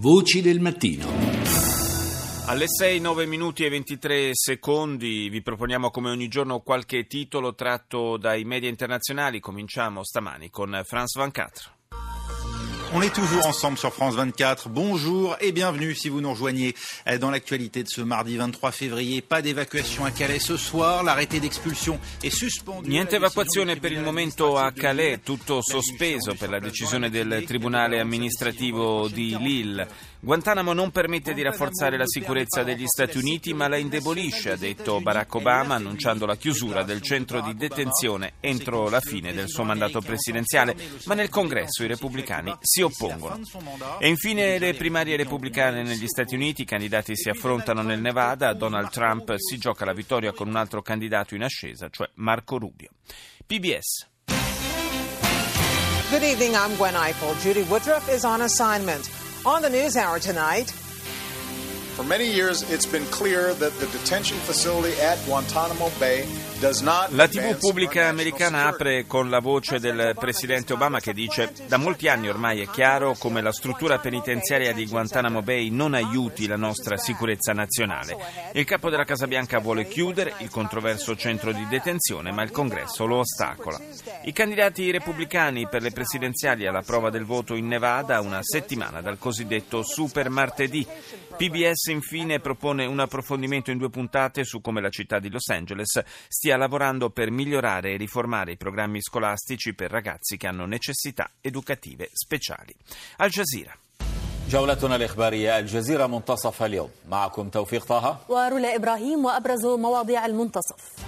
Voci del mattino. Alle 6, 9 minuti e 23 secondi vi proponiamo come ogni giorno qualche titolo tratto dai media internazionali. Cominciamo stamani con France 24. On est toujours ensemble sur France 24. Bonjour et bienvenue si vous nous rejoignez dans l'actualité de ce mardi 23 février. Pas d'évacuation à Calais ce soir. L'arrêté d'expulsion est suspendu. Niente evacuazione per il momento a Calais, tutto sospeso per la decisione del Tribunale amministrativo di Lille. Guantanamo non permette di rafforzare la sicurezza degli Stati Uniti, ma la indebolisce, ha detto Barack Obama, annunciando la chiusura del centro di detenzione entro la fine del suo mandato presidenziale. Ma nel Congresso i repubblicani si oppongono. E infine le primarie repubblicane negli Stati Uniti, i candidati si affrontano nel Nevada, Donald Trump si gioca la vittoria con un altro candidato in ascesa, cioè Marco Rubio. PBS. Good evening, I'm Gwen Eiffel. Judy Woodruff is on assignment. On the News Hour tonight, For many years, it's been clear that the detention facility at Guantanamo Bay La TV pubblica americana apre con la voce del presidente Obama che dice da molti anni ormai è chiaro come la struttura penitenziaria di Guantanamo Bay non aiuti la nostra sicurezza nazionale. Il capo della Casa Bianca vuole chiudere il controverso centro di detenzione ma il Congresso lo ostacola. I candidati repubblicani per le presidenziali alla prova del voto in Nevada una settimana dal cosiddetto super martedì. PBS infine propone un approfondimento in due puntate su come la città di Los Angeles stia lavorando per migliorare e riformare i programmi scolastici per ragazzi che hanno necessità educative speciali. Al Jazeera. جولتنا الإخبارية الجزيرة منتصف اليوم معكم توفيق طه ورولا إبراهيم وأبرز مواضيع المنتصف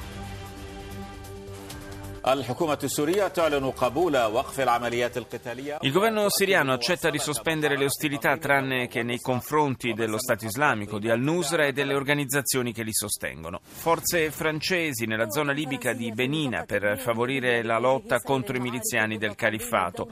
il governo siriano accetta di sospendere le ostilità tranne che nei confronti dello Stato islamico, di al-Nusra e delle organizzazioni che li sostengono. Forze francesi nella zona libica di Benina per favorire la lotta contro i miliziani del califfato.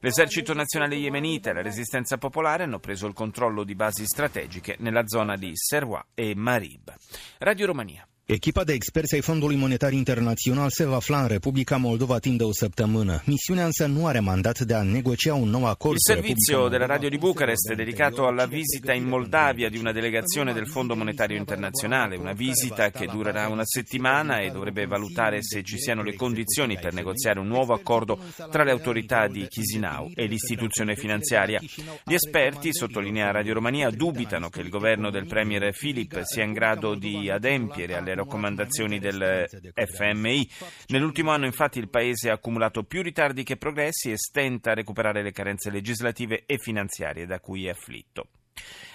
L'esercito nazionale yemenita e la resistenza popolare hanno preso il controllo di basi strategiche nella zona di Serwa e Marib. Radio Romania. Echipa de experți ai Fondului Monetar Internațional se va afla în Republica Moldova timp de o săptămână. Misiunea însă nu are mandat de a negocia un nou acord Il servizio della radio di Bucarest è dedicato alla visita in Moldavia di una delegazione del Fondo Monetario Internazionale, una visita che durerà una settimana e dovrebbe valutare se ci siano le condizioni per negoziare un nuovo accordo tra le autorità di Chisinau e l'istituzione finanziaria. Gli esperti, sottolinea Radio Romania, dubitano che il governo del premier Filip sia in grado di adempiere alle raccomandazioni del FMI. Nell'ultimo anno infatti il paese ha accumulato più ritardi che progressi e stenta a recuperare le carenze legislative e finanziarie da cui è afflitto.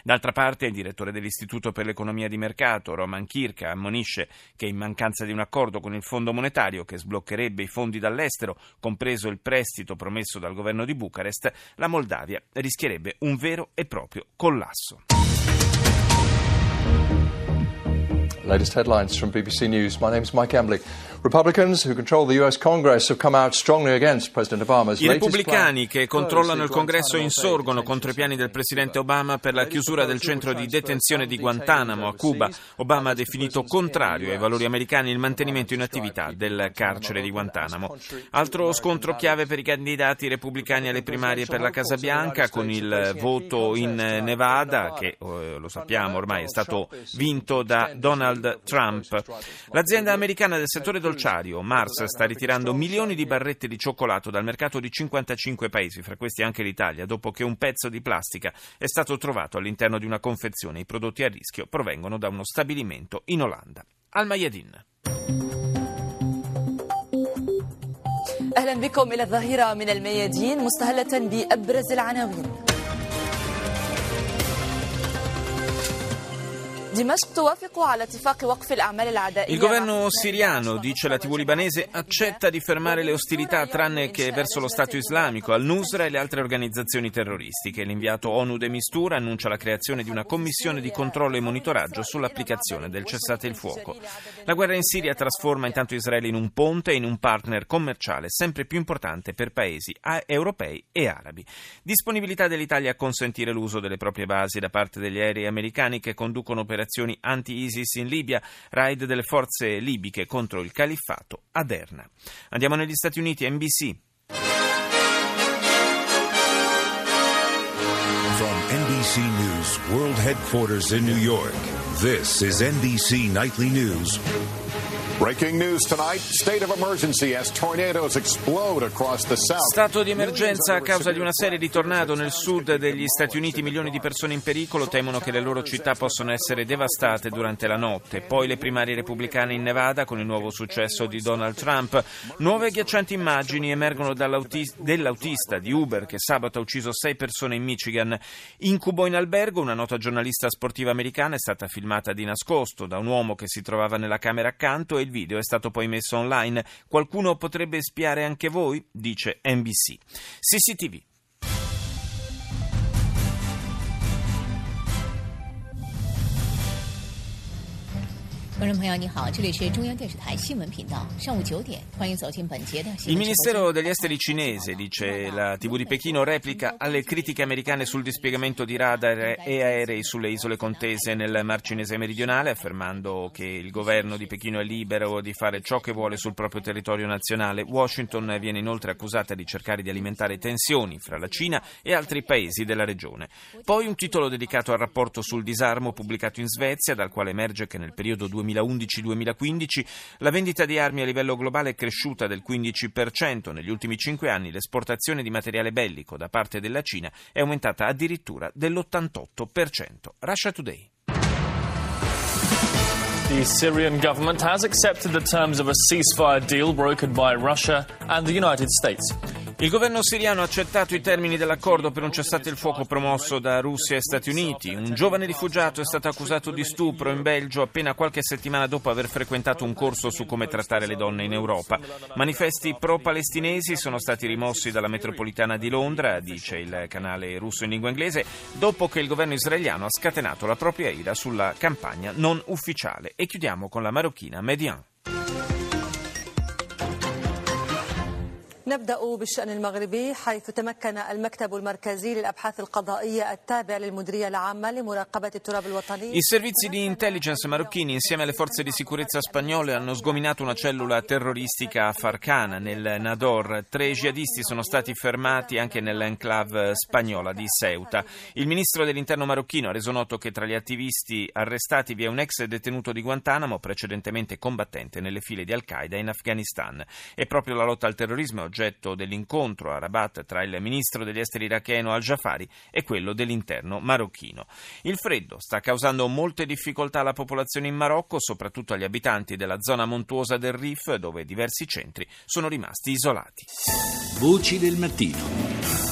D'altra parte, il direttore dell'Istituto per l'economia di mercato, Roman Kirka, ammonisce che in mancanza di un accordo con il Fondo monetario che sbloccherebbe i fondi dall'estero, compreso il prestito promesso dal governo di Bucarest, la Moldavia rischierebbe un vero e proprio collasso. Latest headlines from BBC News. My name is Mike Embley. Republicans who control the US Congress have come out strongly against President Obama's I repubblicani che controllano il congresso insorgono contro i piani del presidente Obama per la chiusura del centro di detenzione di Guantanamo a Cuba. Obama ha definito contrario ai valori americani il mantenimento in attività del carcere di Guantanamo. Altro scontro chiave per i candidati repubblicani alle primarie per la Casa Bianca con il voto in Nevada che eh, lo sappiamo ormai è stato vinto da Donald Trump. L'azienda americana del settore dolciario Mars sta ritirando milioni di barrette di cioccolato dal mercato di 55 paesi, fra questi anche l'Italia, dopo che un pezzo di plastica è stato trovato all'interno di una confezione. I prodotti a rischio provengono da uno stabilimento in Olanda. Al Mayadin. أهلا بكم إلى الظهيرة من الميادين مستهلة بأبرز العناوين Il governo siriano, dice la TV libanese, accetta di fermare le ostilità tranne che verso lo Stato islamico, al-Nusra e le altre organizzazioni terroristiche. L'inviato ONU de Mistura annuncia la creazione di una commissione di controllo e monitoraggio sull'applicazione del cessate il fuoco. La guerra in Siria trasforma intanto Israele in un ponte e in un partner commerciale sempre più importante per paesi europei e arabi. Disponibilità dell'Italia a consentire l'uso delle proprie basi da parte degli aerei americani che conducono operazioni anti-ISIS in Libia, raid delle forze libiche contro il califfato a Derna. Andiamo negli Stati Uniti, NBC. From NBC News World Headquarters in New York, this is NBC Nightly News. Breaking news tonight state of emergency as tornadoes explode across the south. Stato di emergenza a causa di una serie di tornado nel sud degli Stati Uniti. Milioni di persone in pericolo temono che le loro città possano essere devastate durante la notte. Poi le primarie repubblicane in Nevada con il nuovo successo di Donald Trump. Nuove agghiaccianti immagini emergono dell'autista di Uber che sabato ha ucciso sei persone in Michigan. Incubo in albergo, una nota giornalista sportiva americana è stata filmata di nascosto da un uomo che si trovava nella camera accanto e il video è stato poi messo online. Qualcuno potrebbe spiare anche voi? Dice NBC. CCTV. Il Ministero degli Esteri cinese, dice la TV di Pechino, replica alle critiche americane sul dispiegamento di radar e aerei sulle isole contese nel Mar Cinese meridionale, affermando che il governo di Pechino è libero di fare ciò che vuole sul proprio territorio nazionale. Washington viene inoltre accusata di cercare di alimentare tensioni fra la Cina e altri paesi della regione. Poi un titolo dedicato al rapporto sul disarmo pubblicato in Svezia, dal quale emerge che nel periodo 2000 2011-2015 la vendita di armi a livello globale è cresciuta del 15%. Negli ultimi cinque anni l'esportazione di materiale bellico da parte della Cina è aumentata addirittura dell'88%. Russia Today. The Syrian government has accepted the terms of a ceasefire deal brokered by Russia and the United States. Il governo siriano ha accettato i termini dell'accordo per un cessate il fuoco promosso da Russia e Stati Uniti. Un giovane rifugiato è stato accusato di stupro in Belgio appena qualche settimana dopo aver frequentato un corso su come trattare le donne in Europa. Manifesti pro-palestinesi sono stati rimossi dalla metropolitana di Londra, dice il canale russo in lingua inglese, dopo che il governo israeliano ha scatenato la propria ira sulla campagna non ufficiale. E chiudiamo con la marocchina Median. نبدأ بالشأن المغربي حيث تمكن المكتب المركزي للأبحاث القضائية التابع للمديرية العامة لمراقبة التراب الوطني I servizi di intelligence marocchini insieme alle forze di sicurezza spagnole hanno sgominato una cellula terroristica a Farcana nel Nador. Tre jihadisti sono stati fermati anche nell'enclave spagnola di Ceuta. Il ministro dell'interno marocchino ha reso noto che tra gli attivisti arrestati vi è un ex detenuto di Guantanamo, precedentemente combattente nelle file di Al-Qaeda in Afghanistan. E proprio la lotta al terrorismo oggetto dell'incontro a Rabat tra il ministro degli esteri iracheno al-Jafari e quello dell'interno marocchino. Il freddo sta causando molte difficoltà alla popolazione in Marocco, soprattutto agli abitanti della zona montuosa del Rif, dove diversi centri sono rimasti isolati. Voci del mattino.